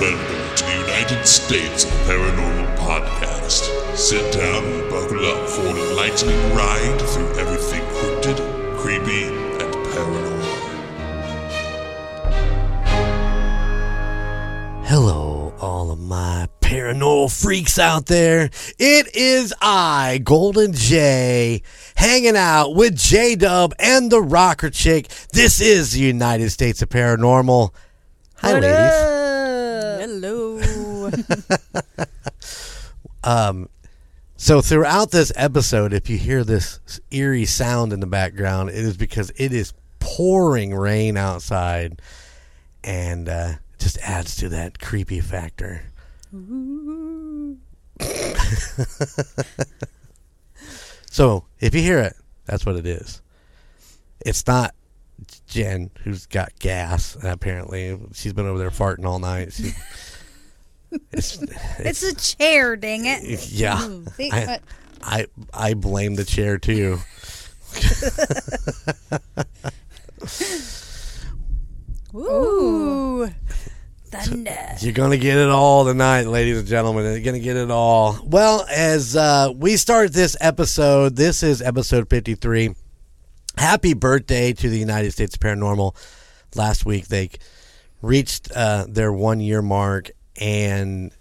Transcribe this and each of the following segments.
Welcome to the United States Paranormal Podcast. Sit down and buckle up for an enlightening ride through everything cryptid, creepy, and paranormal. Hello, all of my paranormal freaks out there. It is I, Golden J, hanging out with J Dub and the Rocker Chick. This is the United States of Paranormal. Hi, ladies. Um, so throughout this episode, if you hear this eerie sound in the background, it is because it is pouring rain outside, and uh, just adds to that creepy factor. so if you hear it, that's what it is. It's not Jen who's got gas. Apparently, she's been over there farting all night. It's, it's a chair, dang it. yeah. See, I, I I blame the chair too. Ooh. Thunder. You're gonna get it all tonight, ladies and gentlemen. You're gonna get it all. Well, as uh, we start this episode, this is episode 53. Happy birthday to the United States Paranormal. Last week they reached uh, their one year mark, and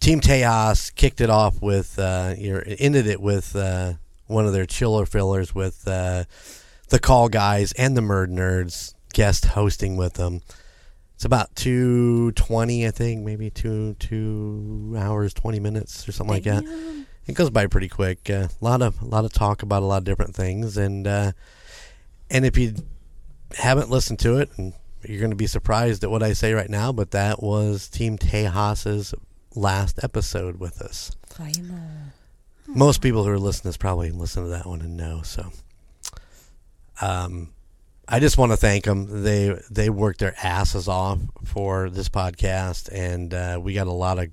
Team Tejas kicked it off with, uh, you ended it with uh, one of their chiller fillers with uh, the Call Guys and the Murd Nerds guest hosting with them. It's about two twenty, I think, maybe two two hours twenty minutes or something like that. It goes by pretty quick. A lot of a lot of talk about a lot of different things, and uh, and if you haven't listened to it, and you're going to be surprised at what I say right now, but that was Team Tejas's last episode with us. Most people who are listening to this probably listen to that one and know. So, um, I just want to thank them. They they worked their asses off for this podcast, and uh, we got a lot of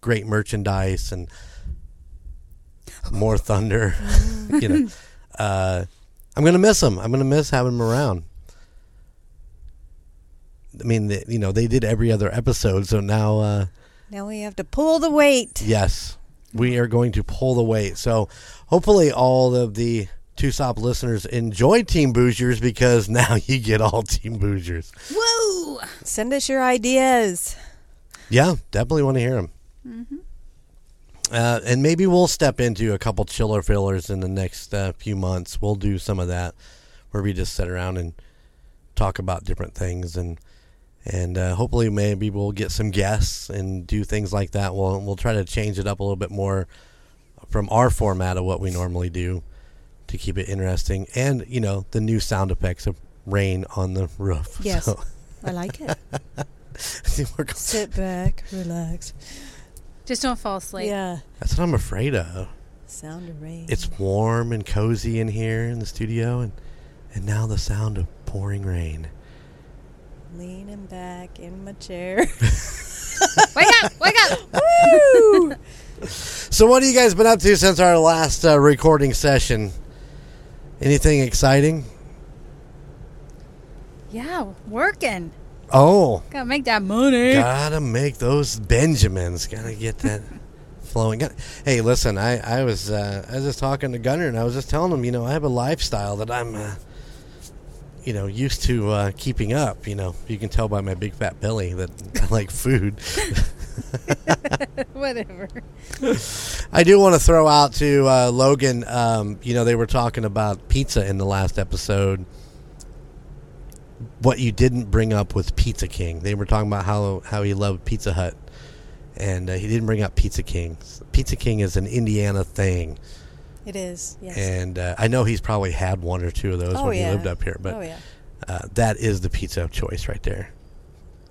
great merchandise and more thunder. you know, uh, I'm gonna miss them. I'm gonna miss having them around. I mean, they, you know, they did every other episode, so now. Uh, Now we have to pull the weight. Yes, we are going to pull the weight. So hopefully, all of the Tusop listeners enjoy Team Boozers because now you get all Team Boozers. Whoa. Send us your ideas. Yeah, definitely want to hear them. Uh, and maybe we'll step into a couple chiller fillers in the next uh, few months. We'll do some of that where we just sit around and talk about different things and and uh, hopefully maybe we'll get some guests and do things like that. We'll we'll try to change it up a little bit more from our format of what we normally do to keep it interesting. And you know the new sound effects of rain on the roof. Yes. So, I like it. we're go- Sit back, relax. Just don't fall asleep. Yeah. that's what I'm afraid of. Sound of rain. It's warm and cozy in here in the studio, and and now the sound of pouring rain. Leaning back in my chair. Wake up! Wake up! Woo! So, what have you guys been up to since our last uh, recording session? Anything exciting? Yeah, working. Oh, Gotta make that money. gotta make those Benjamins. Gotta get that flowing. Hey, listen, I I was uh, I was just talking to Gunner, and I was just telling him, you know, I have a lifestyle that I'm. Uh, you know, used to uh, keeping up. You know, you can tell by my big fat belly that I like food. Whatever. I do want to throw out to uh, Logan. Um, you know, they were talking about pizza in the last episode. What you didn't bring up was Pizza King. They were talking about how how he loved Pizza Hut, and uh, he didn't bring up Pizza King. Pizza King is an Indiana thing, It is. Yes. and uh, I know he's probably had one or two of those oh when yeah. he lived up here. But oh yeah. uh, that is the pizza of choice right there.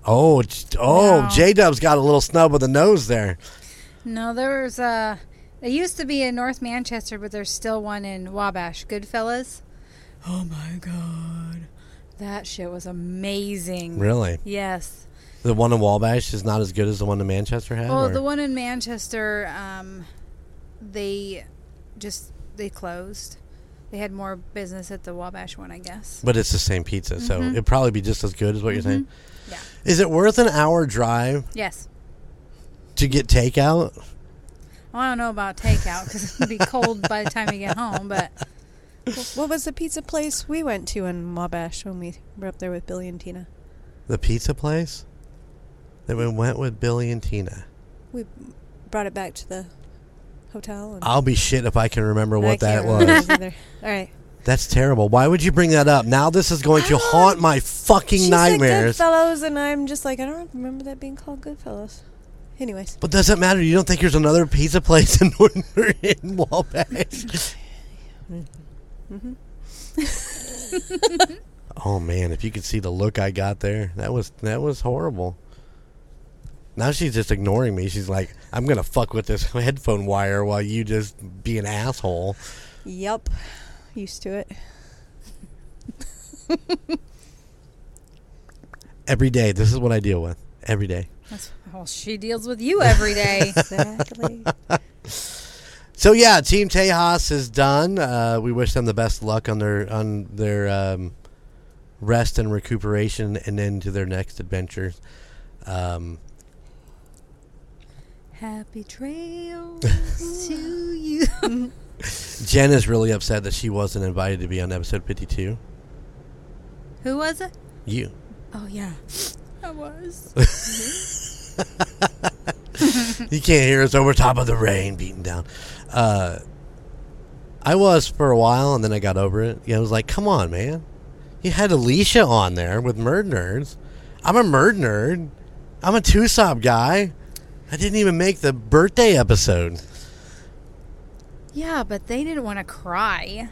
Oh, oh, Wow. J Dub's got a little snub of the nose there. No, there was uh There used to be in North Manchester, but there's still one in Wabash. Goodfellas. Oh my god, that shit was amazing. Really, Yes. the one in Wabash is not as good as the one in Manchester had. Well, or- the one in Manchester, um, they just they closed. They had more business at the Wabash one, I guess. But it's the same pizza, so Mhm. it'd probably be just as good as what you're saying. Yeah. Is it worth an hour drive Yes. to get takeout? Well, I don't know about takeout because it'd be cold by the time you get home. But What was the pizza place we went to in Wabash when we were up there with Billy and Tina? The pizza place that we went with Billy and Tina. We brought it back to the hotel. And I'll be shit if I can remember what that was. All right. That's terrible. Why would you bring that up? Now this is going to ah, haunt my fucking She nightmares. said Goodfellas, and I'm just like, I don't remember that being called Goodfellas. Anyways, But does it matter? You don't think there's another pizza place in in Wabash? Mm-hmm. oh man, if you could see the look I got there, that was that was horrible. Now she's just ignoring me. She's like, "I'm gonna fuck with this headphone wire while you just be an asshole." yep, used to it. Every day, this is what I deal with every day. that's, well, she deals with you every day. Exactly. So yeah, Team Tejas is done. Uh, we wish them the best luck on their on their um, rest and recuperation, and then to their next adventures. Um, Happy trails to you. Jen is really upset that she wasn't invited to be on episode fifty-two. Who was it? You. Oh yeah, I was. You can't hear us over top of the rain beating down. Uh, I was for a while, and then I got over it. Yeah, I was like, "Come on, man! You had Alicia on there with Murd Nerds. I'm a Murd Nerd. I'm a Tusop guy. I didn't even make the birthday episode. Yeah, but they didn't want to cry.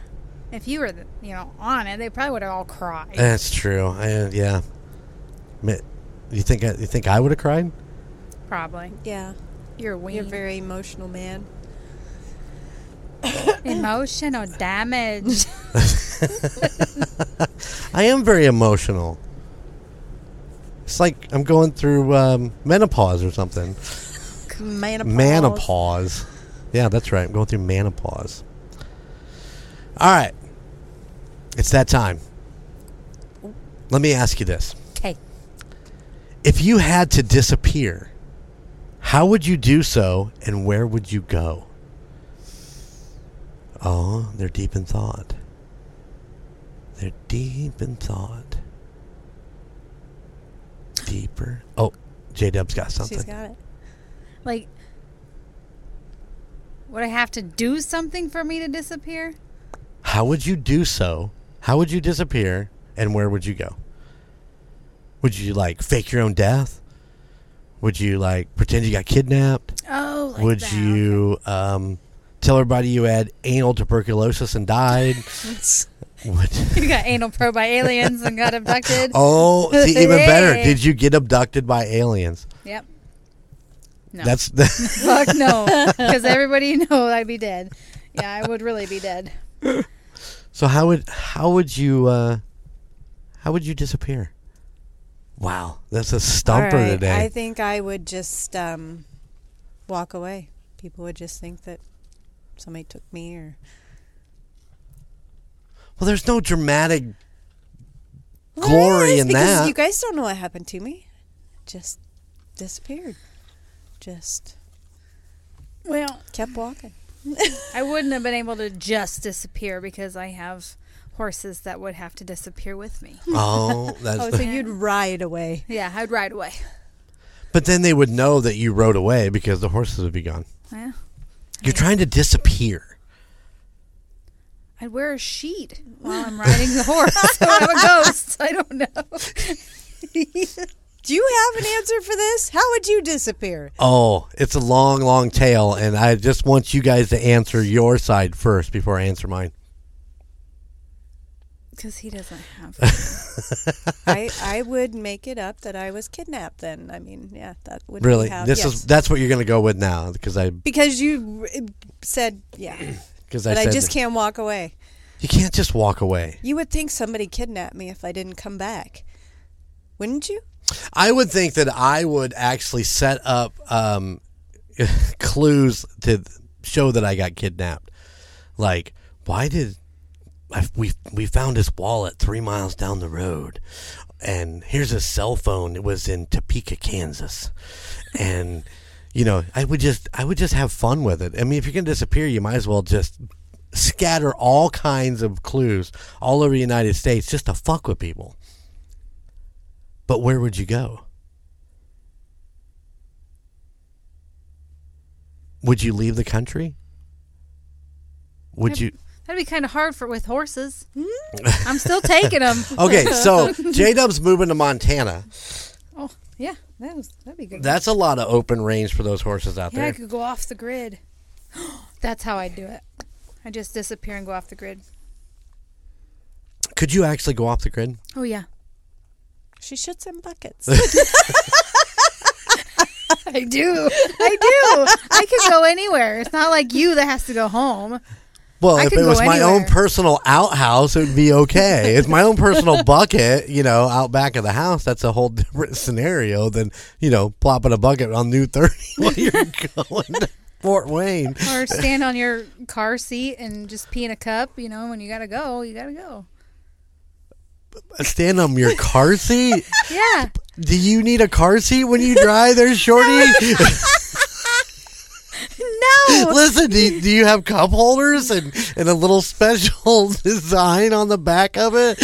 If you were, you know, on it, they probably would have all cried. That's true. I, yeah. You think I, you think I would have cried? Probably. yeah, You're weak. you're a very emotional man. Emotional damage. I am very emotional. It's like I'm going through um, menopause or something. Menopause. Menopause. Yeah, that's right. I'm going through menopause. All right. It's that time. Let me ask you this. Okay. If you had to disappear, how would you do so and where would you go? Oh, they're deep in thought. They're deep in thought. Deeper. Oh, J Dub's got something. She's got it. Like, would I have to do something for me to disappear? How would you do so? How would you disappear and where would you go? Would you like fake your own death? Would you like pretend you got kidnapped? Oh, like would that. you um, tell everybody you had anal tuberculosis and died? would, You got anal probe by aliens and got abducted. oh, see, even better. Did you get abducted by aliens? Yep. No. That's the Fuck no. Because everybody know I'd be dead. Yeah, I would really be dead. so. How would how would you uh, how would you disappear? Wow, that's a stumper All right, today. I think I would just um, walk away. People would just think that somebody took me or well, there's no dramatic Well, glory there is, in because that. You guys don't know what happened to me. Just disappeared. Just Well, kept walking. I wouldn't have been able to just disappear because I have horses that would have to disappear with me. Oh, that's. Oh, so you'd ride away. Yeah, I'd ride away. but then they would know that you rode away because the horses would be gone. Yeah. You're trying to disappear. I'd wear a sheet while I'm riding the horse. so I'm a ghost. I don't know. Do you have an answer for this? How would you disappear? Oh, it's a long, long tale, and I just want you guys to answer your side first before I answer mine. Because he doesn't have. I I would make it up that I was kidnapped. Then I mean, yeah, that would Really, Be how, this yes. is that's what you're going to go with now because I because you uh, said yeah, because I but I, just that- can't walk away. you can't just walk away. You would think somebody kidnapped me if I didn't come back, wouldn't you? I would think that I would actually set up um, clues to show that I got kidnapped. Like, why did we we found his wallet three miles down the road, and here's his cell phone. It was in Topeka, Kansas, and you know I would just I would just have fun with it. I mean, if you're gonna disappear, you might as well just scatter all kinds of clues all over the United States just to fuck with people. But where would you go? Would you leave the country? Would you? That'd be kind of hard for with horses. I'm still taking them. Okay, so J Dub's moving to Montana. Oh, yeah, that was that'd be good. That's a lot of open range for those horses out there. yeah, I could go off the grid. That's how I'd do it. I just disappear and go off the grid. Could you actually go off the grid? Oh yeah, She shits in buckets. I do. I do. I could go anywhere. It's not like you that has to go home. Well, I if it was my own personal outhouse, it would be okay. it's my own personal bucket, you know, out back of the house. That's a whole different scenario than, you know, plopping a bucket on New 30 while you're going to Fort Wayne. Or stand on your car seat and just pee in a cup. You know, when you gotta go, you gotta go. Stand on your car seat? Yeah. Do you need a car seat when you drive there, Shorty? No. Listen, do you, do you have cup holders and, and a little special design on the back of it?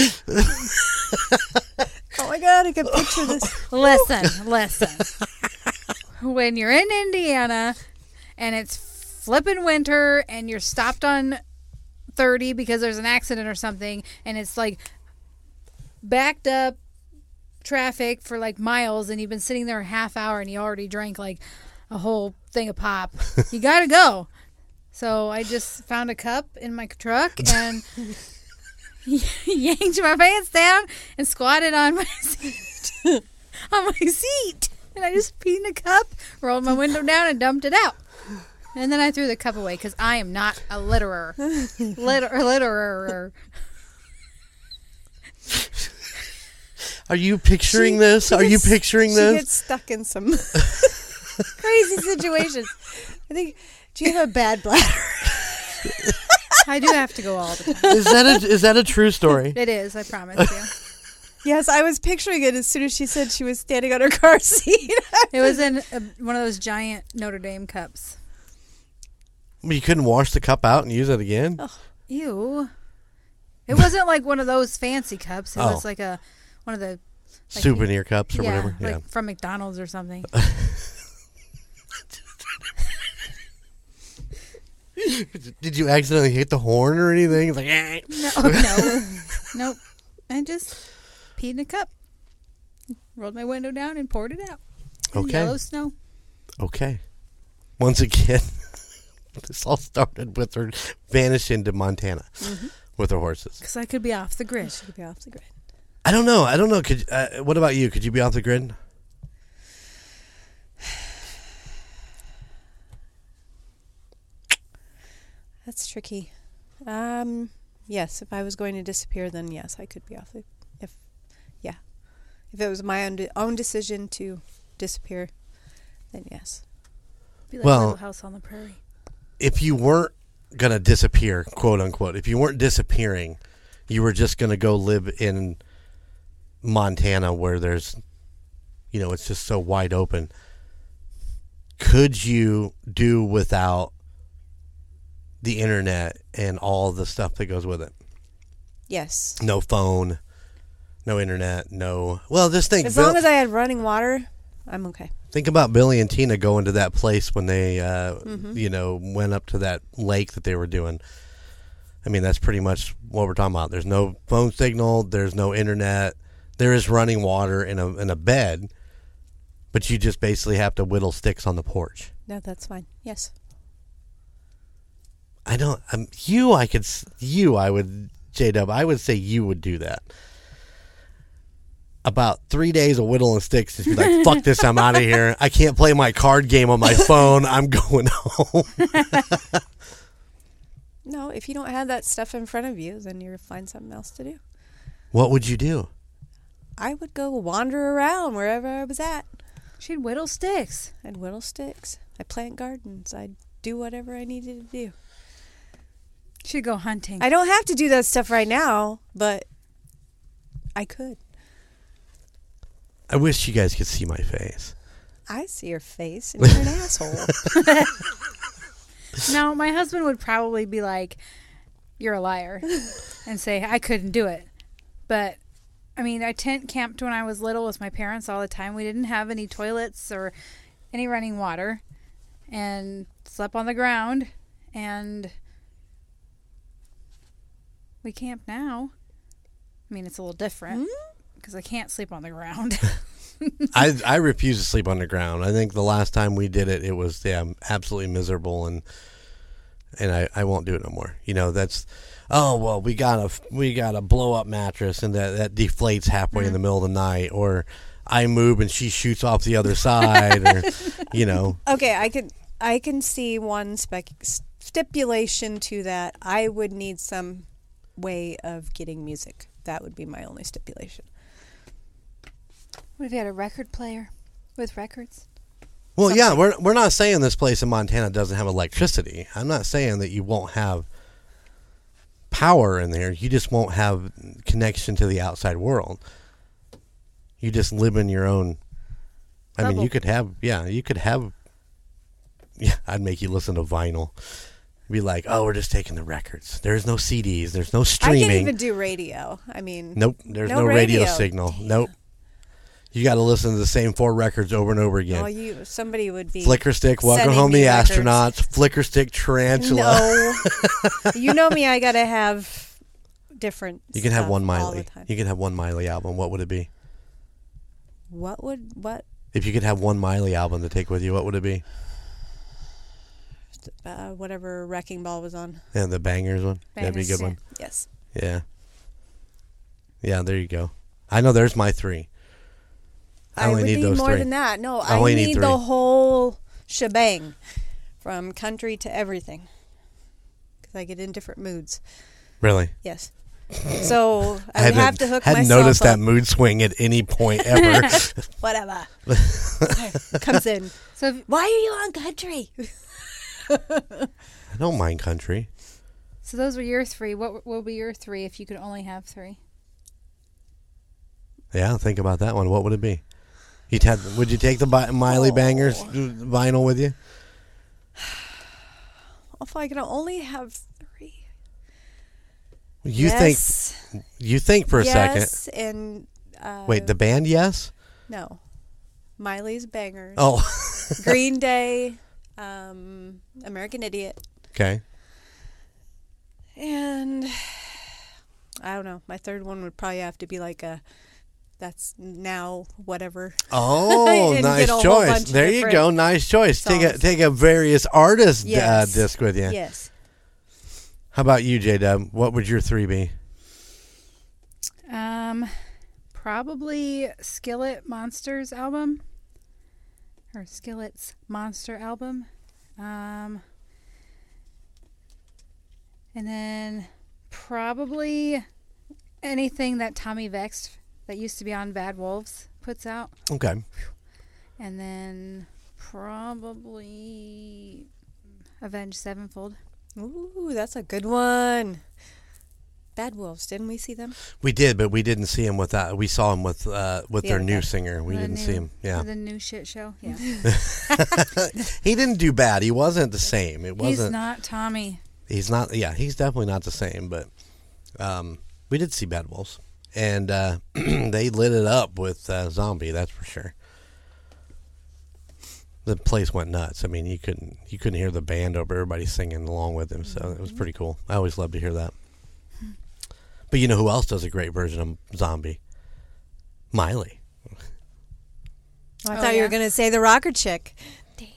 oh my god, I can picture this. Listen, listen. when you're in Indiana and it's flipping winter and you're stopped on 30 because there's an accident or something and it's like backed up traffic for like miles and you've been sitting there a half hour and you already drank like a whole thing of pop. You got to go. So I just found a cup in my truck and yanked my pants down and squatted on my seat. on my seat. And I just peed in a cup, rolled my window down, and dumped it out. And then I threw the cup away because I am not a litterer. Litter, litterer. Are you picturing this? Are you gets- picturing she this? gets stuck in some crazy situations. I think. Do you have a bad bladder? I do have to go all the time. Is that a is that a true story? It is, I promise you. yes, I was picturing it as soon as she said she was standing on her car seat. It was in a, one of those giant Notre Dame cups. You couldn't wash the cup out and use it again? Oh, Ew. It wasn't like one of those fancy cups. It Oh. was like a one of the like- Souvenir cups or yeah, whatever. Yeah. like from McDonald's or something. Did you accidentally hit the horn or anything? It's like, eh. No, no, nope. I just peed in a cup, rolled my window down, and poured it out. Okay. Yellow snow. Okay. Once again, this all started with her vanishing to Montana Mm-hmm. with her horses. Because I could be off the grid. She could be off the grid. I don't know. I don't know. Could uh, what about you? Could you be off the grid? That's tricky. Um, yes, if I was going to disappear, then yes, I could be off the. If, yeah, if it was my own de- own decision to disappear, then yes. Be like Well- Little House on the Prairie. If you weren't gonna disappear, quote unquote, if you weren't disappearing, you were just gonna go live in Montana where there's, you know, it's just so wide open. Could you do without the internet and all the stuff that goes with it? Yes. No phone, no internet, no. Well, just think. As Bill- long as I had running water, I'm okay. Think about Billy and Tina going to that place when they, uh, Mm-hmm. you know, went up to that lake that they were doing. I mean, that's pretty much what we're talking about. There's no phone signal. There's no internet. There is running water in a in a bed, but you just basically have to whittle sticks on the porch. No, that's fine. Yes. I don't. Um, you, I could. You, I would. J Dub, I would say you would do that. About three days of whittling sticks, just be like, "Fuck this! I'm out of here. I can't play my card game on my phone. I'm going home." No, if you don't have that stuff in front of you, then you'll find something else to do. What would you do? I would go wander around wherever I was at. She'd whittle sticks. I'd whittle sticks. I'd plant gardens. I'd do whatever I needed to do. She'd go hunting. I don't have to do that stuff right now, but I could. I wish you guys could see my face. I see your face and you're an asshole. no, my husband would probably be like, "You're a liar," and say I couldn't do it. But I mean, I tent camped when I was little with my parents all the time. We didn't have any toilets or any running water, and slept on the ground. And we camp now. I mean, it's a little different hmm? because I can't sleep on the ground. I I refuse to sleep on the ground. I think the last time we did it, it was yeah, absolutely miserable, and and I, I won't do it no more. You know, that's oh well, we got a we got a blow up mattress, and that that deflates halfway in the mm. middle of the night, or I move and she shoots off the other side, or you know, okay, I can I can see one spec stipulation to that. I would need some way of getting music. That would be my only stipulation. what if you had a record player with records? Well, yeah, we're we're not saying this place in Montana doesn't have electricity. I'm not saying that you won't have power in there. You just won't have connection to the outside world. You just live in your own. I mean, you could have, yeah, you could have. Yeah, I'd make you listen to vinyl. Be like, oh, we're just taking the records. There's no CDs. There's no I streaming. can't even do radio. I mean, Nope, there's No no, radio, radio. signal. Nope. You got to listen to the same four records over and over again. oh, you somebody would be Flickerstick, welcome home the records. astronauts. Flickerstick, tarantula. No, you know me. I gotta have different. You can have one Miley. You can have one Miley album. What would it be? What would what? If you could have one Miley album to take with you, what would it be? Uh, whatever Wrecking Ball was on. Yeah, the bangers one. That'd be a good one. Yes. Yeah. Yeah, there you go. I know there's my three. I I, only would need need, those more three. than that. No, I I, only need need, three. the whole shebang, from country to everything. Because I get in different moods. Really. Yes. So I, would hadn't- have to hook hadn't myself noticed up. that mood swing at any point ever. Whatever comes in. So if, Why are you on country? I don't mind country. so those were your three. What will be your three if you could only have three? Yeah, think about that one. What would it be? You'd have, would you take the Bi- Miley Oh. Bangerz vinyl with you? If I can only have three. You yes, think you think for a second. yes, and uh, Wait, the band? Yes. no, Miley's Bangerz, Oh, Green Day, um, American Idiot, okay. and I don't know. My third one would probably have to be like a that's now whatever. Oh, nice get a whole choice. There you go. Nice choice. Take a take a various artist uh, disc with you. Yes. How about you, J Dub? What would your three be? Um, probably Skillet Monsters album or Skillet's Monster album. Um, and then probably anything that Tommy Vext that used to be on Bad Wolves puts out. Okay. And then probably Avenged Sevenfold. Ooh, that's a good one. Bad Wolves, didn't we see them? We did, but we didn't see him with that. We saw him with uh, with The their new guy. singer. We The didn't new- see him. Yeah, The new shit show. Yeah. he didn't do bad. He wasn't the same. It wasn't. He's not Tommy. He's not. Yeah, he's definitely not the same. But um, we did see Bad Wolves, and uh, they lit it up with uh, Zombie. That's for sure. The place went nuts. I mean, you couldn't you couldn't hear the band over everybody singing along with him. So it was pretty cool. I always love to hear that. But you know who else does a great version of Zombie? Miley. I Oh, thought you were going to say the rocker chick. Damn.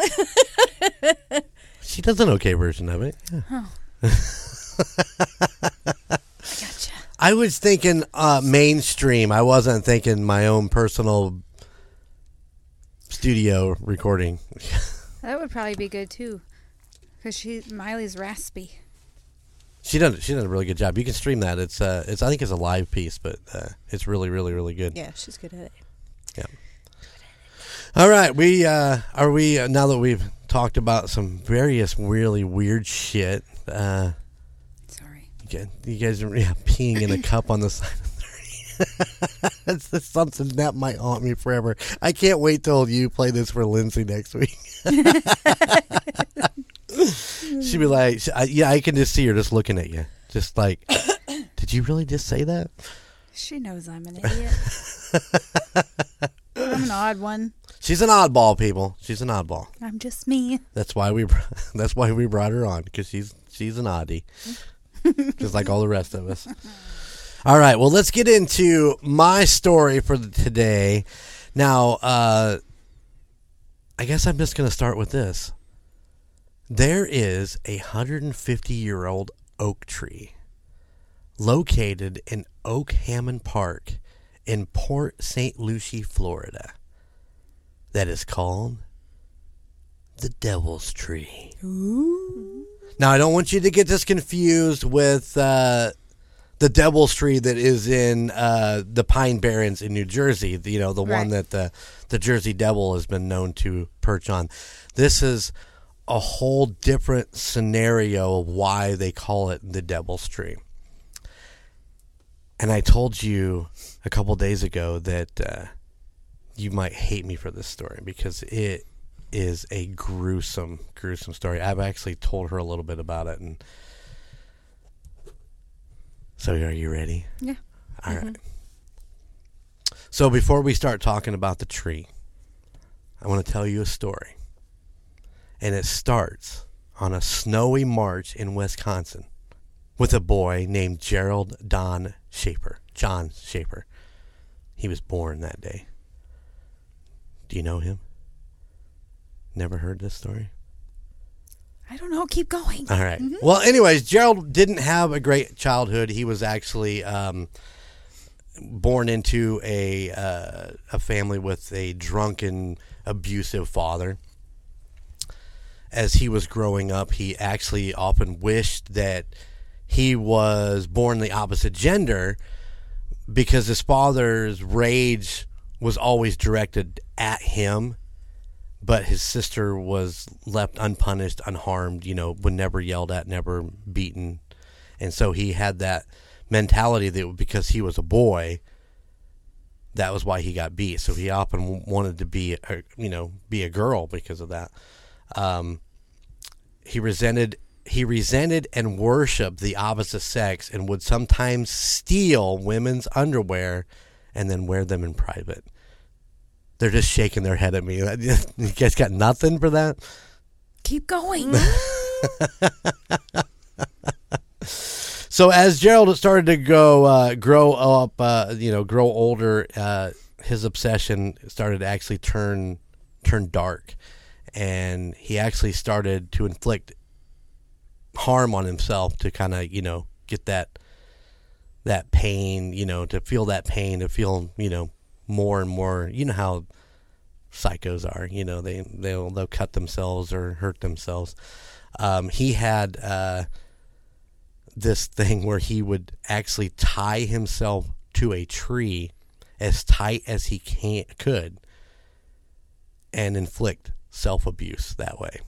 she does an okay version of it. Yeah. Gotcha. I was thinking uh, mainstream. I wasn't thinking my own personal studio recording. That would probably be good too, because she Miley's raspy. She done she done a really good job. You can stream that. It's uh it's I think it's a live piece, but uh, it's really really really good. Yeah, she's good at it. Yeah. All right, we uh are we uh, now that we've talked about some various really weird shit. Uh You guys are yeah, peeing in a cup on the side of 30. that's, that's something that might haunt me forever. I can't wait till you play this for Lindsay next week. She'd be like, I- yeah, I can just see her just looking at you. Just like, did you really just say that? She knows I'm an idiot. I'm an odd one. She's an oddball, people. She's an oddball. I'm just me. That's why we that's why we brought her on because she's she's an oddie, just like all the rest of us. All right, well, let's get into my story for today. Now, uh, I guess I'm just going to start with this. There is a 150 year old oak tree located in Oak Hammock Park in Port St. Lucie, Florida, that is called the Devil's Tree. Now, I don't want you to get this confused with uh, the Devil's Tree that is in uh, the Pine Barrens in New Jersey. You know, the one that the the Jersey Devil has been known to perch on. This is a whole different scenario of why they call it the Devil's Tree. And I told you a couple days ago that uh, you might hate me for this story because it is a gruesome, gruesome story. I've actually told her a little bit about it, and so are you ready? Yeah. All mm-hmm. right. So before we start talking about the tree, I want to tell you a story, and it starts on a snowy March in Wisconsin with a boy named Gerald Don Schaefer, John Schaefer. He was born that day. Do you know him? Never heard this story? I don't know. Keep going. All right. Well, anyways, Gerald didn't have a great childhood. He was actually um, born into a uh, a family with a drunken, abusive father. As he was growing up, he actually often wished that he was born the opposite gender because his father's rage was always directed at him but his sister was left unpunished, unharmed, you know, was never yelled at, never beaten. And so he had that mentality that because he was a boy, that was why he got beat. So he often wanted to be, a, you know, be a girl because of that. Um, he resented he resented and worshipped the opposite sex and would sometimes steal women's underwear and then wear them in private. They're just shaking their head at me. You guys got nothing for that? Keep going. So as Gerald started to go uh, grow up, uh, you know, grow older, uh, his obsession started to actually turn turn dark, and he actually started to inflict harm on himself to kind of you know get that that pain, you know, to feel that pain, to feel you know more and more. You know how psychos are, you know, they they'll they'll cut themselves or hurt themselves. Um, he had. Uh, this thing where he would actually tie himself to a tree as tight as he can could and inflict self abuse that way.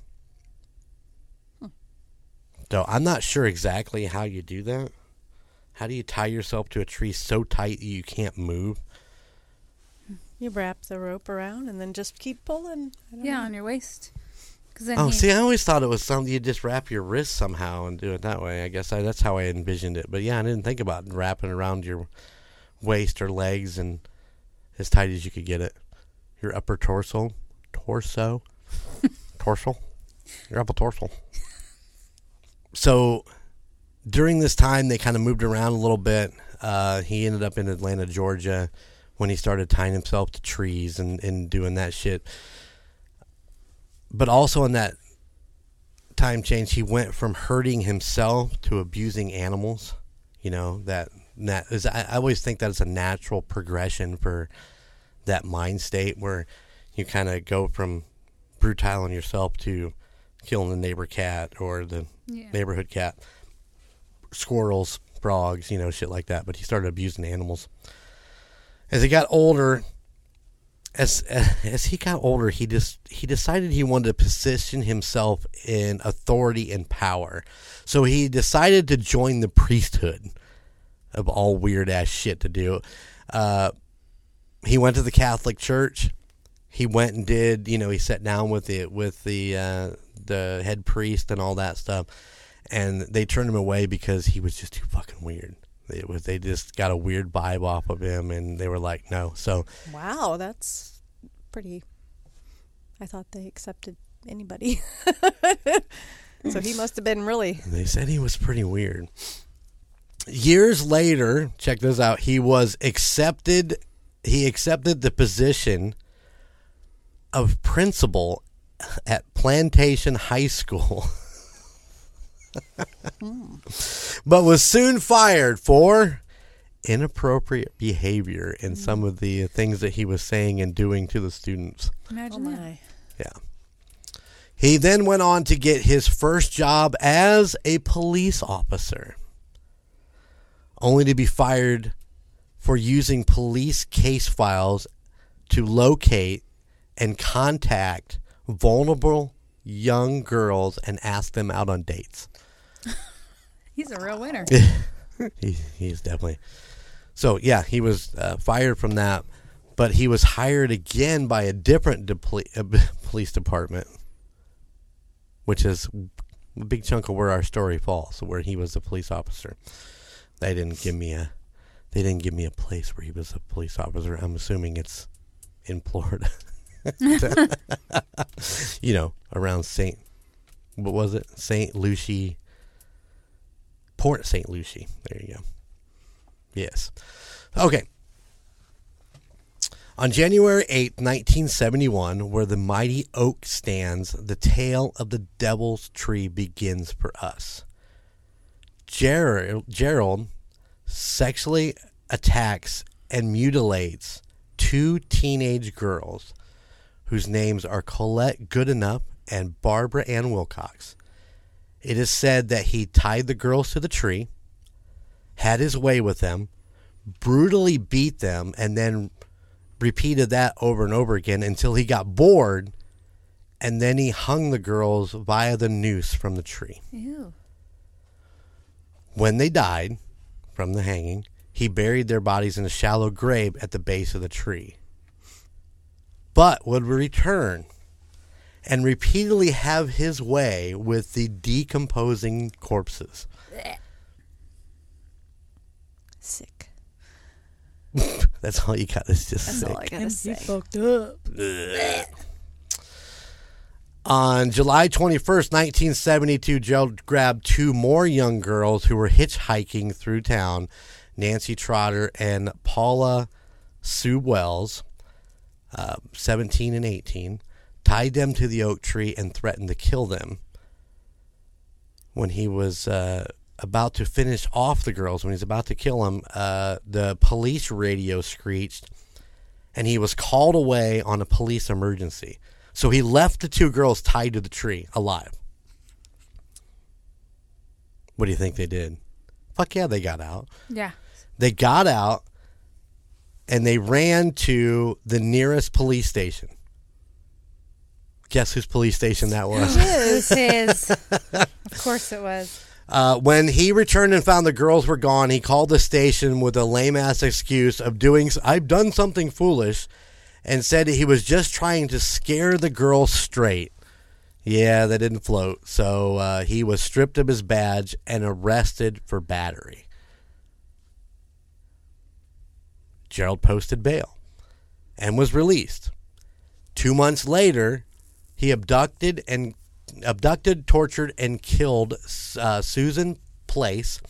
So I'm not sure exactly how you do that. How do you tie yourself to a tree so tight that you can't move? You wrap the rope around and then just keep pulling. Yeah, know. on your waist. Cause then Oh, he, see, I always thought it was something you just wrap your wrist somehow and do it that way. I guess I, that's how I envisioned it. But yeah, I didn't think about wrapping around your waist or legs and as tight as you could get it. Your upper torso, torso, torso, your upper torso. So during this time, they kind of moved around a little bit. Uh, he ended up in Atlanta, Georgia, when he started tying himself to trees and, and doing that shit but also in that time change, he went from hurting himself to abusing animals. You know that that is. I, I always think that is a natural progression for that mind state where you kind of go from brutal on yourself to killing the neighbor cat or the Yeah. neighborhood cat, squirrels, frogs, you know, shit like that. But he started abusing animals. As he got older, as as he got older, he just he decided he wanted to position himself in authority and power. So he decided to join the priesthood of all weird ass shit to do. Uh, he went to the Catholic Church. He went and did, you know, he sat down with the with the uh, the head priest and all that stuff, and they turned him away because he was just too fucking weird. It was they just got a weird vibe off of him, and they were like, no. So Wow, that's pretty. I thought they accepted anybody. so he must have been really. They said he was pretty weird. Years later, check this out. He was accepted. He accepted the position of principal at Plantation High School, Hmm. but was soon fired for inappropriate behavior in some of the things that he was saying and doing to the students. Oh Imagine that. Oh, yeah. He then went on to get his first job as a police officer, only to be fired for using police case files to locate and contact vulnerable young girls and ask them out on dates. He's a real winner. he, he's definitely. So, yeah, he was uh, fired from that, but he was hired again by a different deple- uh, police department, which is a big chunk of where our story falls, where he was a police officer. They didn't give me a. They didn't give me a place where he was a police officer. I'm assuming it's in Florida. you know, around Saint. What was it? Saint Lucie. Port St. Lucie. There you go. Yes. Okay. On January 8th, 1971, where the mighty oak stands, the tale of the devil's tree begins for us. Gerald sexually attacks and mutilates two teenage girls whose names are Colette Goodenough and Barbara Ann Wilcox. It is said that he tied the girls to the tree, had his way with them, brutally beat them, and then repeated that over and over again until he got bored, and then he hung the girls via the noose from the tree. Ew. When they died from the hanging, he buried their bodies in a shallow grave at the base of the tree, but would return and repeatedly have his way with the decomposing corpses. Sick. That's all you got. Is just That's sick. all I gotta say. fucked up. On July 21st, 1972, Gerald grabbed two more young girls who were hitchhiking through town Nancy Trotter and Paula Sue Wells, uh, 17 and 18, tied them to the oak tree and threatened to kill them. When he was uh, about to finish off the girls, when he was about to kill them, uh, the police radio screeched and he was called away on a police emergency. So he left the two girls tied to the tree alive. What do you think they did? Fuck yeah, they got out. Yeah. They got out and they ran to the nearest police station. Guess whose police station that was? It was his. of course it was. Uh, when he returned and found the girls were gone, he called the station with a lame ass excuse of doing, I've done something foolish, and said he was just trying to scare the girls straight. Yeah, that didn't float. So uh, he was stripped of his badge and arrested for battery. Gerald posted bail and was released. Two months later, he abducted and abducted, tortured, and killed uh, Susan Place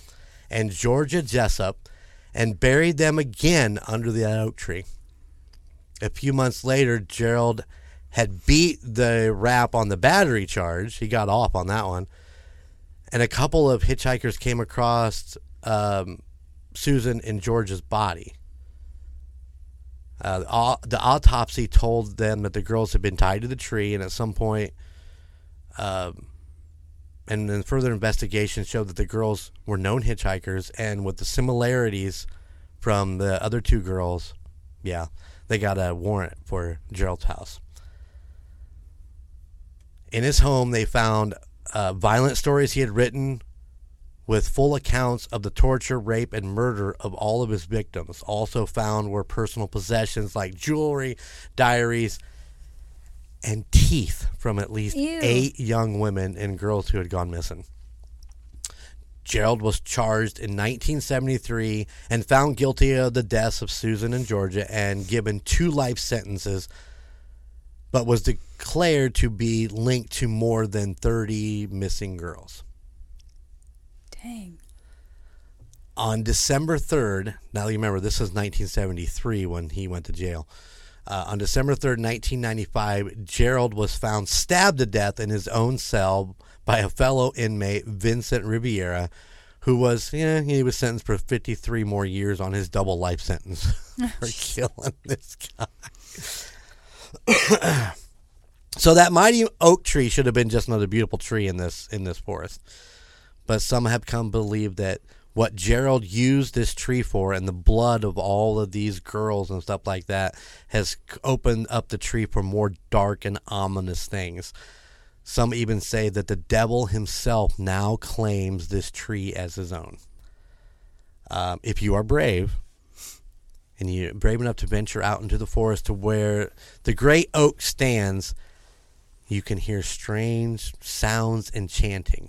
and Georgia Jessup, and buried them again under the oak tree. A few months later, Gerald had beat the rap on the battery charge. He got off on that one, and a couple of hitchhikers came across um, Susan and George's body. Uh, the autopsy told them that the girls had been tied to the tree, and at some point, um, and then further investigation showed that the girls were known hitchhikers, and with the similarities from the other two girls, yeah, they got a warrant for Gerald's house. In his home, they found uh, violent stories he had written with full accounts of the torture, rape, and murder of all of his victims. Also found were personal possessions like jewelry, diaries, and teeth from at least Ew. eight young women and girls who had gone missing. Gerald was charged in 1973 and found guilty of the deaths of Susan and Georgia and given two life sentences, but was declared to be linked to more than 30 missing girls. Dang. On December 3rd, now you remember this was 1973 when he went to jail. Uh, on December 3rd, 1995, Gerald was found stabbed to death in his own cell by a fellow inmate, Vincent Riviera, who was, yeah, he was sentenced for 53 more years on his double life sentence for killing this guy. so that mighty oak tree should have been just another beautiful tree in this in this forest. But some have come to believe that what Gerald used this tree for and the blood of all of these girls and stuff like that has opened up the tree for more dark and ominous things. Some even say that the devil himself now claims this tree as his own. Um, if you are brave, and you're brave enough to venture out into the forest to where the great oak stands, you can hear strange sounds and chanting.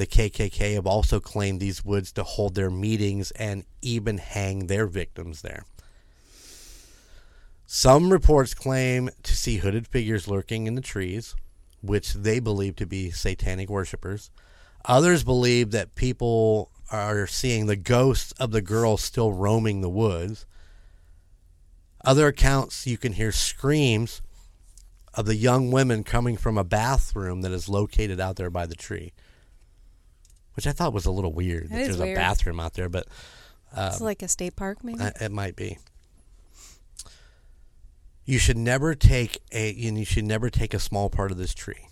The KKK have also claimed these woods to hold their meetings and even hang their victims there. Some reports claim to see hooded figures lurking in the trees, which they believe to be satanic worshippers. Others believe that people are seeing the ghosts of the girls still roaming the woods. Other accounts, you can hear screams of the young women coming from a bathroom that is located out there by the tree which I thought was a little weird That that there's a bathroom out there, but it's like a state park, maybe. uh, it might be. You should never take a and you should never take a small part of this tree.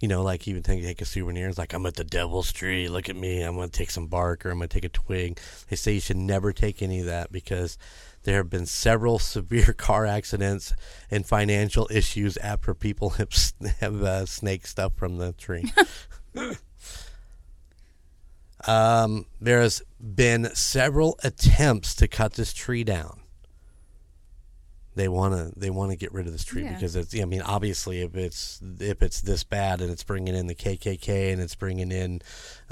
You know, like even take, take a souvenir. It's like I'm at the devil's tree. Look at me. I'm going to take some bark or I'm going to take a twig. They say you should never take any of that because there have been several severe car accidents and financial issues after people have have uh, snake stuff from the tree. Um, there's been several attempts to cut this tree down. They want to they want to get rid of this tree Yeah. because it's I mean obviously if it's if it's this bad and it's bringing in the KKK and it's bringing in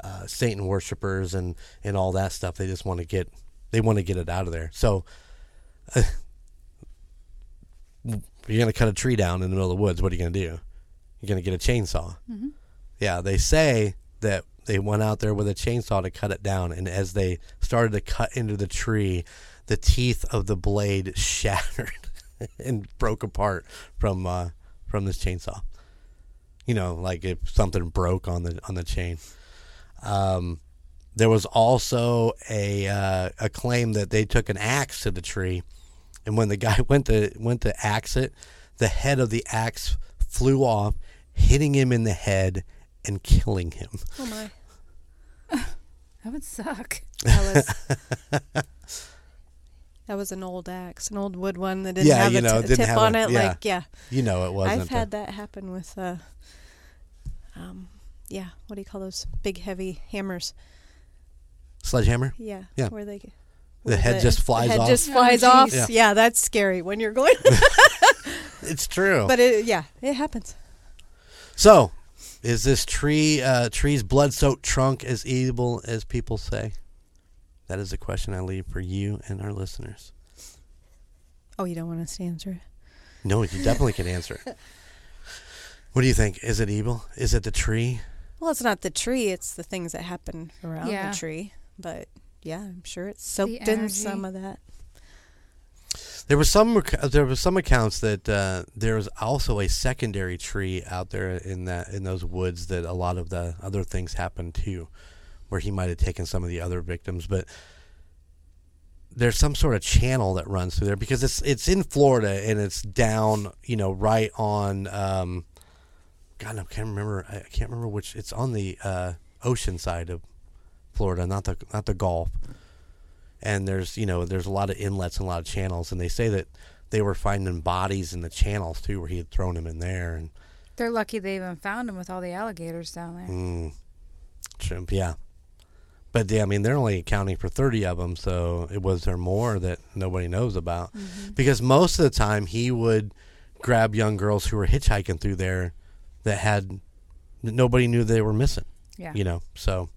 uh, Satan worshippers and and all that stuff they just want to get they want to get it out of there. So uh, you're going to cut a tree down in the middle of the woods. What are you going to do? You're going to get a chainsaw. Yeah, they say that they went out there with a chainsaw to cut it down, and as they started to cut into the tree, the teeth of the blade shattered and broke apart from uh, from this chainsaw. You know, like if something broke on the on the chain. Um, there was also a uh, a claim that they took an axe to the tree, and when the guy went to went to axe it, the head of the axe flew off, hitting him in the head and killing him. oh my. That would suck. That was that was an old axe, an old wood one that didn't Yeah, have you a, know, t- didn't tip have on a- it. yeah. Like yeah, You know it wasn't. I've had the- that happen with uh, um, yeah. What do you call those big heavy hammers? sledgehammer. Yeah, Yeah. Where they The where head just flies the head off. just Oh, flies geez. off. Yeah. Yeah. that's scary when you're going. It's true. but it, yeah, it happens. so, is this tree uh, tree's blood-soaked trunk as evil as people say? That is a question I leave for you and our listeners. Oh, you don't want us to answer it. No, you definitely can answer it. What do you think? Is it evil? Is it the tree? Well, it's not the tree; it's the things that happen around Yeah. the tree. But yeah, I'm sure it's soaked in some of that. There was some there was some accounts that uh, there was also a secondary tree out there in that in those woods that a lot of the other things happened to, where he might have taken some of the other victims, but there's some sort of channel that runs through there because it's it's in Florida and it's down you know right on um, God I can't remember I can't remember which it's on the uh, ocean side of Florida not the not the Gulf and there's you know there's a lot of inlets and a lot of channels, and they say that they were finding bodies in the channels too, where he had thrown them in there, and They're lucky they even found him with all the alligators down there. mm, shrimp, yeah. But yeah, I mean they're only accounting for thirty of them, so it was there more that nobody knows about because most of the time he would grab young girls who were hitchhiking through there that had nobody knew they were missing. Yeah. you know so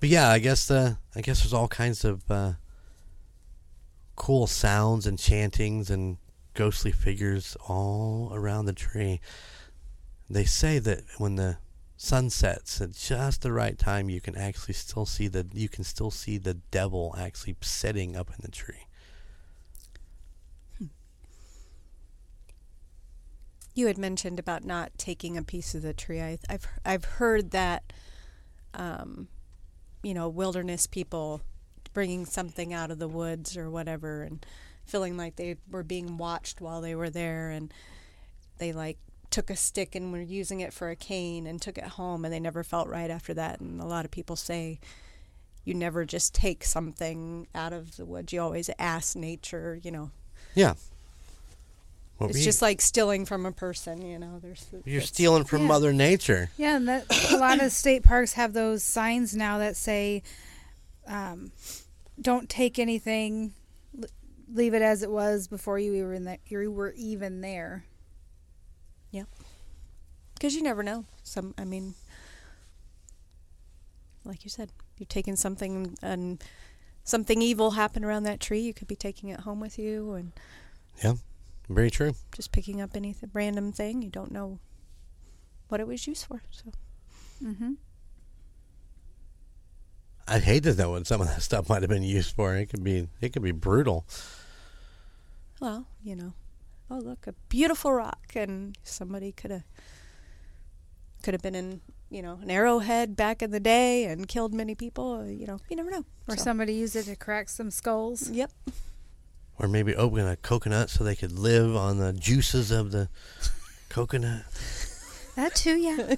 but yeah i guess uh i guess there's all kinds of uh cool sounds and chantings and ghostly figures all around the tree. They say that when the sun sets at just the right time you can actually still see the you can still see the devil actually sitting up in the tree. You had mentioned about not taking a piece of the tree. I, I've I've heard that, um, you know, wilderness people bringing something out of the woods or whatever, and feeling like they were being watched while they were there, and they like took a stick and were using it for a cane and took it home, and they never felt right after that. And a lot of people say. You never just take something out of the woods. You always ask nature, you know, yeah What it's we- just like stealing from a person, you know. There's you're stealing from Yeah. mother nature Yeah, and that a lot of state parks have those signs now that say, um, "Don't take anything, leave it as it was before you were in the, you were even there." Yeah, because you never know. Some, I mean, like you said, you're taking something and something evil happened around that tree. You could be taking it home with you and very true just picking up anything random thing. You don't know what it was used for. So Mm-hmm. I'd hate to know what some of that stuff might have been used for. It could be it could be brutal. well, you know, oh look, a beautiful rock, and somebody could have could have been in you know an arrowhead back in the day and killed many people. You know, you never know. Or So, somebody used it to crack some skulls. Yep. Or maybe open a coconut so they could live on the juices of the coconut. That too, yeah.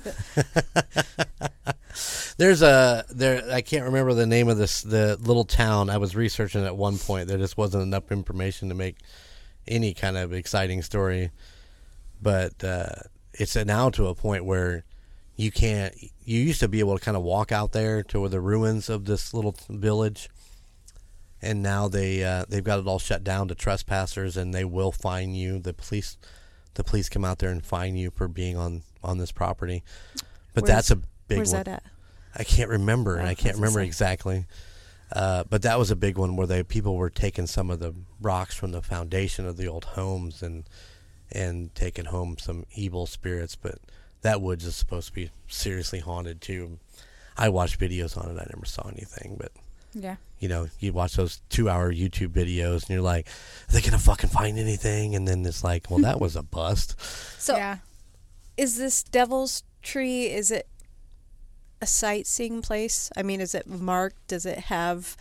There's a there I can't remember the name of this the little town I was researching at one point. There just wasn't enough information to make any kind of exciting story. But uh, it's now to a point where you can't. You used to be able to kind of walk out there to the ruins of this little village, and now they uh, they've got it all shut down to trespassers, and they will fine you. The police, the police come out there and fine you for being on on this property. But Where's- that's a big Where's one. that at? I can't remember, and Oh, I can't remember insane. exactly. Uh, but that was a big one where they people were taking some of the rocks from the foundation of the old homes and and taking home some evil spirits. But that woods is supposed to be seriously haunted too. I watched videos on it. I never saw anything, but Yeah. you know, you watch those two-hour YouTube videos, and you're like, "Are they gonna fucking find anything?" And then it's like, "Well, that was a bust." So yeah. is this devil's tree is it a sightseeing place i mean is it marked does it have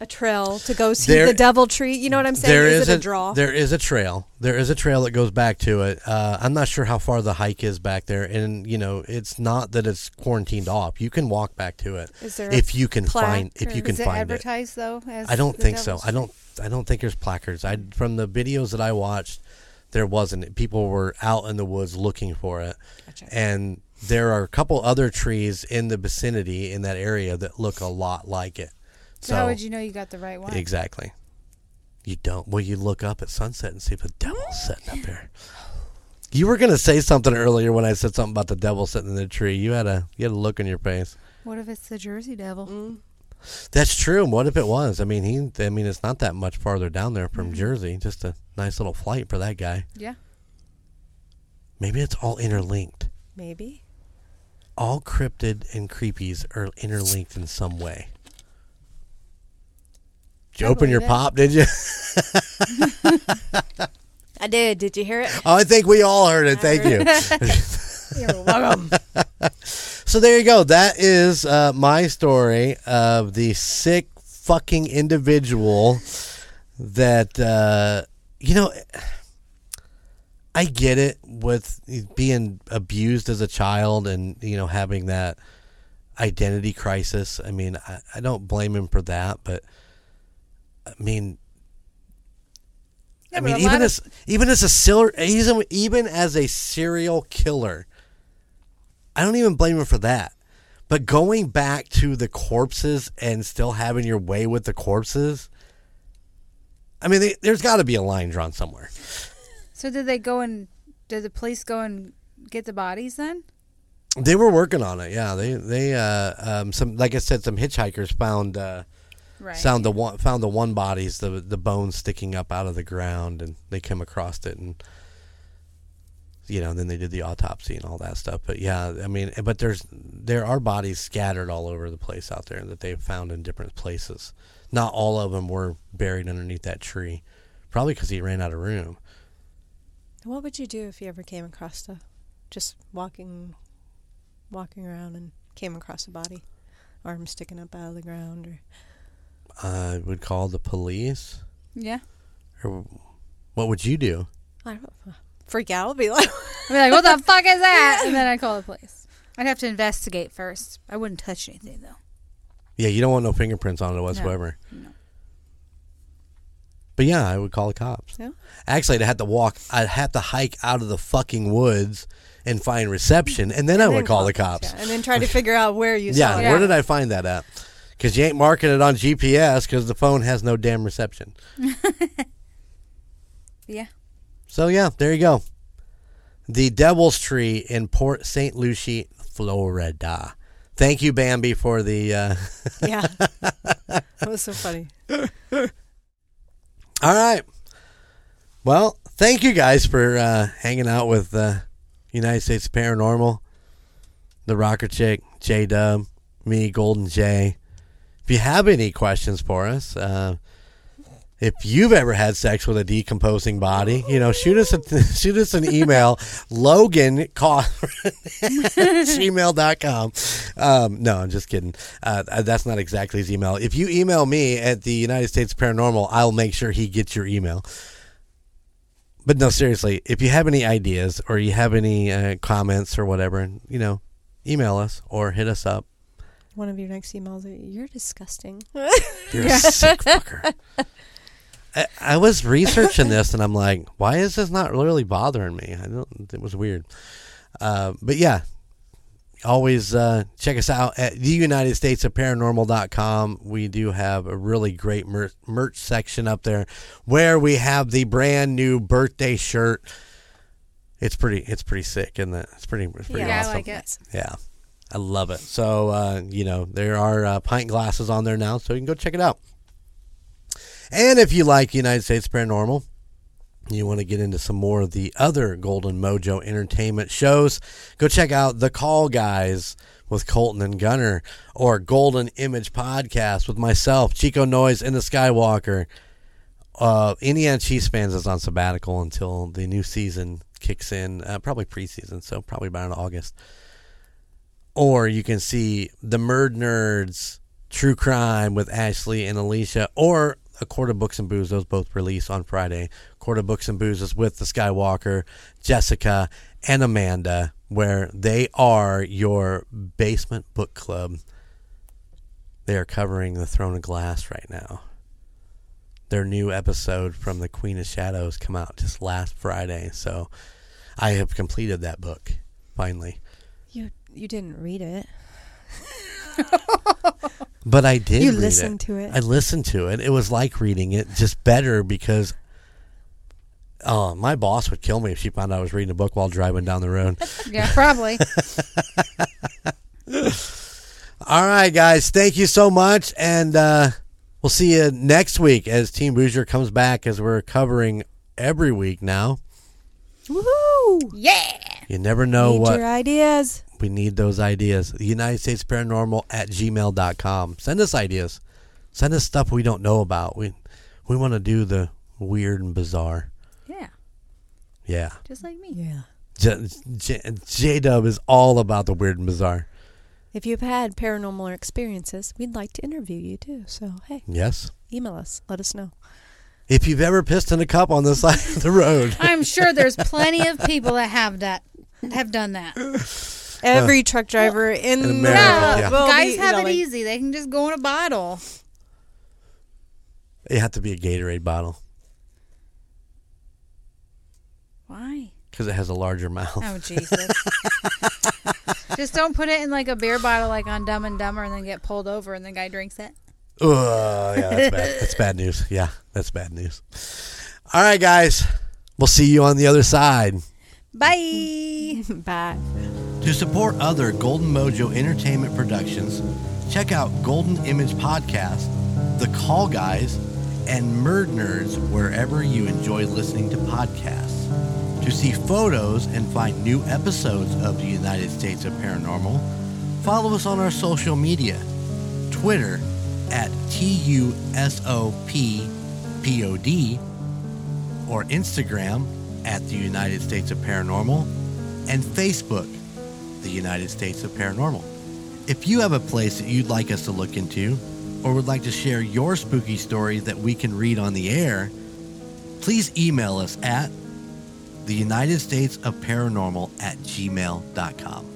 a trail to go see There- the devil tree you know what i'm saying There is is it a, draw There is a trail. There is a trail that goes back to it. Uh, I'm not sure how far the hike is back there, and you know, it's not that it's quarantined off. You can walk back to it is there a if you can find if you can Is it find it. advertised though? As I don't think so. Devil's I don't. I don't think there's placards. I from the videos that I watched, there wasn't. People were out in the woods looking for it, Gotcha. and there are a couple other trees in the vicinity in that area that look a lot like it. So, how would you know you got the right one? Exactly. You don't. Well, you look up at sunset and see the devil sitting up there. You were gonna say something earlier when I said something about the devil sitting in the tree. You had a you had a look on your face. What if it's the Jersey Devil? Mm. That's true. What if it was? I mean, he. I mean, it's not that much farther down there from Jersey. Just a nice little flight for that guy. Yeah. Maybe it's all interlinked. maybe All cryptid and creepies are interlinked in some way. Did you I open your it. pop? Did you? i did did you hear it Oh, I think we all heard it. Thank you. you're welcome So there you go. That is uh, my story of the sick fucking individual that uh, you know. I get it with being abused as a child and you know having that identity crisis. I mean, I, I don't blame him for that, but I mean, Yeah, I mean, even lot of- as even as a serial, even even as a serial killer, I don't even blame him for that. But going back to the corpses and still having your way with the corpses, I mean, they, there's got to be a line drawn somewhere. So did they go and did the police go and get the bodies then? They were working on it. Yeah, they they uh um some like I said, some hitchhikers found uh Right. found the one found the one bodies the the bones sticking up out of the ground and they came across it and you know then they did the autopsy and all that stuff but yeah i mean but there's there are bodies scattered all over the place out there that they've found in different places not all of them were buried underneath that tree probably because he ran out of room What would you do if you ever came across a just walking walking around and came across a body? Arm sticking up out of the ground or i would call the police Yeah. or what would you do I don't know. Freak out, be like I'd be like, what the fuck is that? And then I call the police. I'd have to investigate first. I wouldn't touch anything though. yeah you don't want no fingerprints on it whatsoever no. But yeah, I would call the cops. Yeah. Actually, I'd have to walk. I'd have to hike out of the fucking woods and find reception, and then I would then call the cops. yeah, and then try to figure out where you Yeah, saw it. Yeah. where did I find that at? Because you ain't marking it on GPS because the phone has no damn reception. Yeah. So yeah, there you go. The Devil's Tree in Port St. Lucie, Florida. Thank you, Bambi, for the. Uh, Yeah. that was so funny. All right. Well, thank you guys for uh, hanging out with uh, United States Paranormal, the Rocker Chick, J Dub, me, Golden J. If you have any questions for us, uh, if you've ever had sex with a decomposing body, you know, shoot us a, shoot us an email, Logan gmail.com. Um, no, I'm just kidding. Uh, that's not exactly his email. If you email me at the United States Paranormal, I'll make sure he gets your email. But no, seriously, if you have any ideas or you have any uh, comments or whatever, you know, email us or hit us up. One of your next emails, you're disgusting. You're a sick fucker. I, I was researching this and I'm like, why is this not really bothering me? I don't. It was weird. Uh, but yeah, always uh, check us out at the United States of Paranormal.com. We do have a really great mer- merch section up there where we have the brand new birthday shirt. It's pretty. It's pretty sick, isn't it? It's pretty. It's pretty Yeah, I awesome. like it. Yeah, I love it. So uh, you know there are uh, pint glasses on there now, so you can go check it out. And if you like United States Paranormal, you want to get into some more of the other Golden Mojo Entertainment shows, go check out The Call Guys with Colton and Gunner, or Golden Image Podcast with myself, Chico Noise, and the Skywalker. Uh, Indiana Chiefs fans is on sabbatical until the new season kicks in, uh, probably preseason, so probably about August. Or you can see the Murd Nerds, True Crime with Ashley and Alicia, or a Court of Books and Booze. Those both release on Friday. Court of Books and Booze is with the Skywalker, Jessica, and Amanda, where they are your basement book club. They are covering the Throne of Glass right now. Their new episode from the Queen of Shadows come out just last Friday, so I have completed that book finally. You you didn't read it. But I did. You read listened to it. I listened to it. It was like reading it, just better because. Oh, my boss would kill me if she found out I was reading a book while driving down the road. Yeah, probably. All right, guys. Thank you so much, and uh, we'll see you next week as Team Boozer comes back as we're covering every week now. Woohoo! yeah. You never know Need what your ideas. We need those ideas. The United States Paranormal at gmail.com. Send us ideas. Send us stuff we don't know about. We we want to do the weird and bizarre. Yeah. Yeah. Just like me. Yeah. J- J- J-Dub is all about the weird and bizarre. If you've had paranormal experiences, we'd like to interview you too. So hey, Yes. email us. Let us know. If you've ever pissed in a cup on the side of the road. I'm sure there's plenty of people that have that have done that. Every truck driver in, In the America, world yeah. will Guys be have it yelling. easy. They can just go in a bottle. It had to be a Gatorade bottle Why? because it has a larger mouth. Oh Jesus! just don't put it in like a beer bottle, like on Dumb and Dumber, and then get pulled over, and the guy drinks it. Ugh, yeah, that's bad. That's bad news. Yeah, that's bad news. All right, guys. We'll see you on the other side. Bye. Bye. To support other Golden Mojo Entertainment productions, check out Golden Image Podcast, The Call Guys, and Murd Nerds wherever you enjoy listening to podcasts. To see photos and find new episodes of the United States of Paranormal, follow us on our social media Twitter at TUSOPPOD or Instagram at the United States of Paranormal and Facebook, the United States of Paranormal. If you have a place that you'd like us to look into or would like to share your spooky story that we can read on the air, please email us at the United States of Paranormal at gmail.com.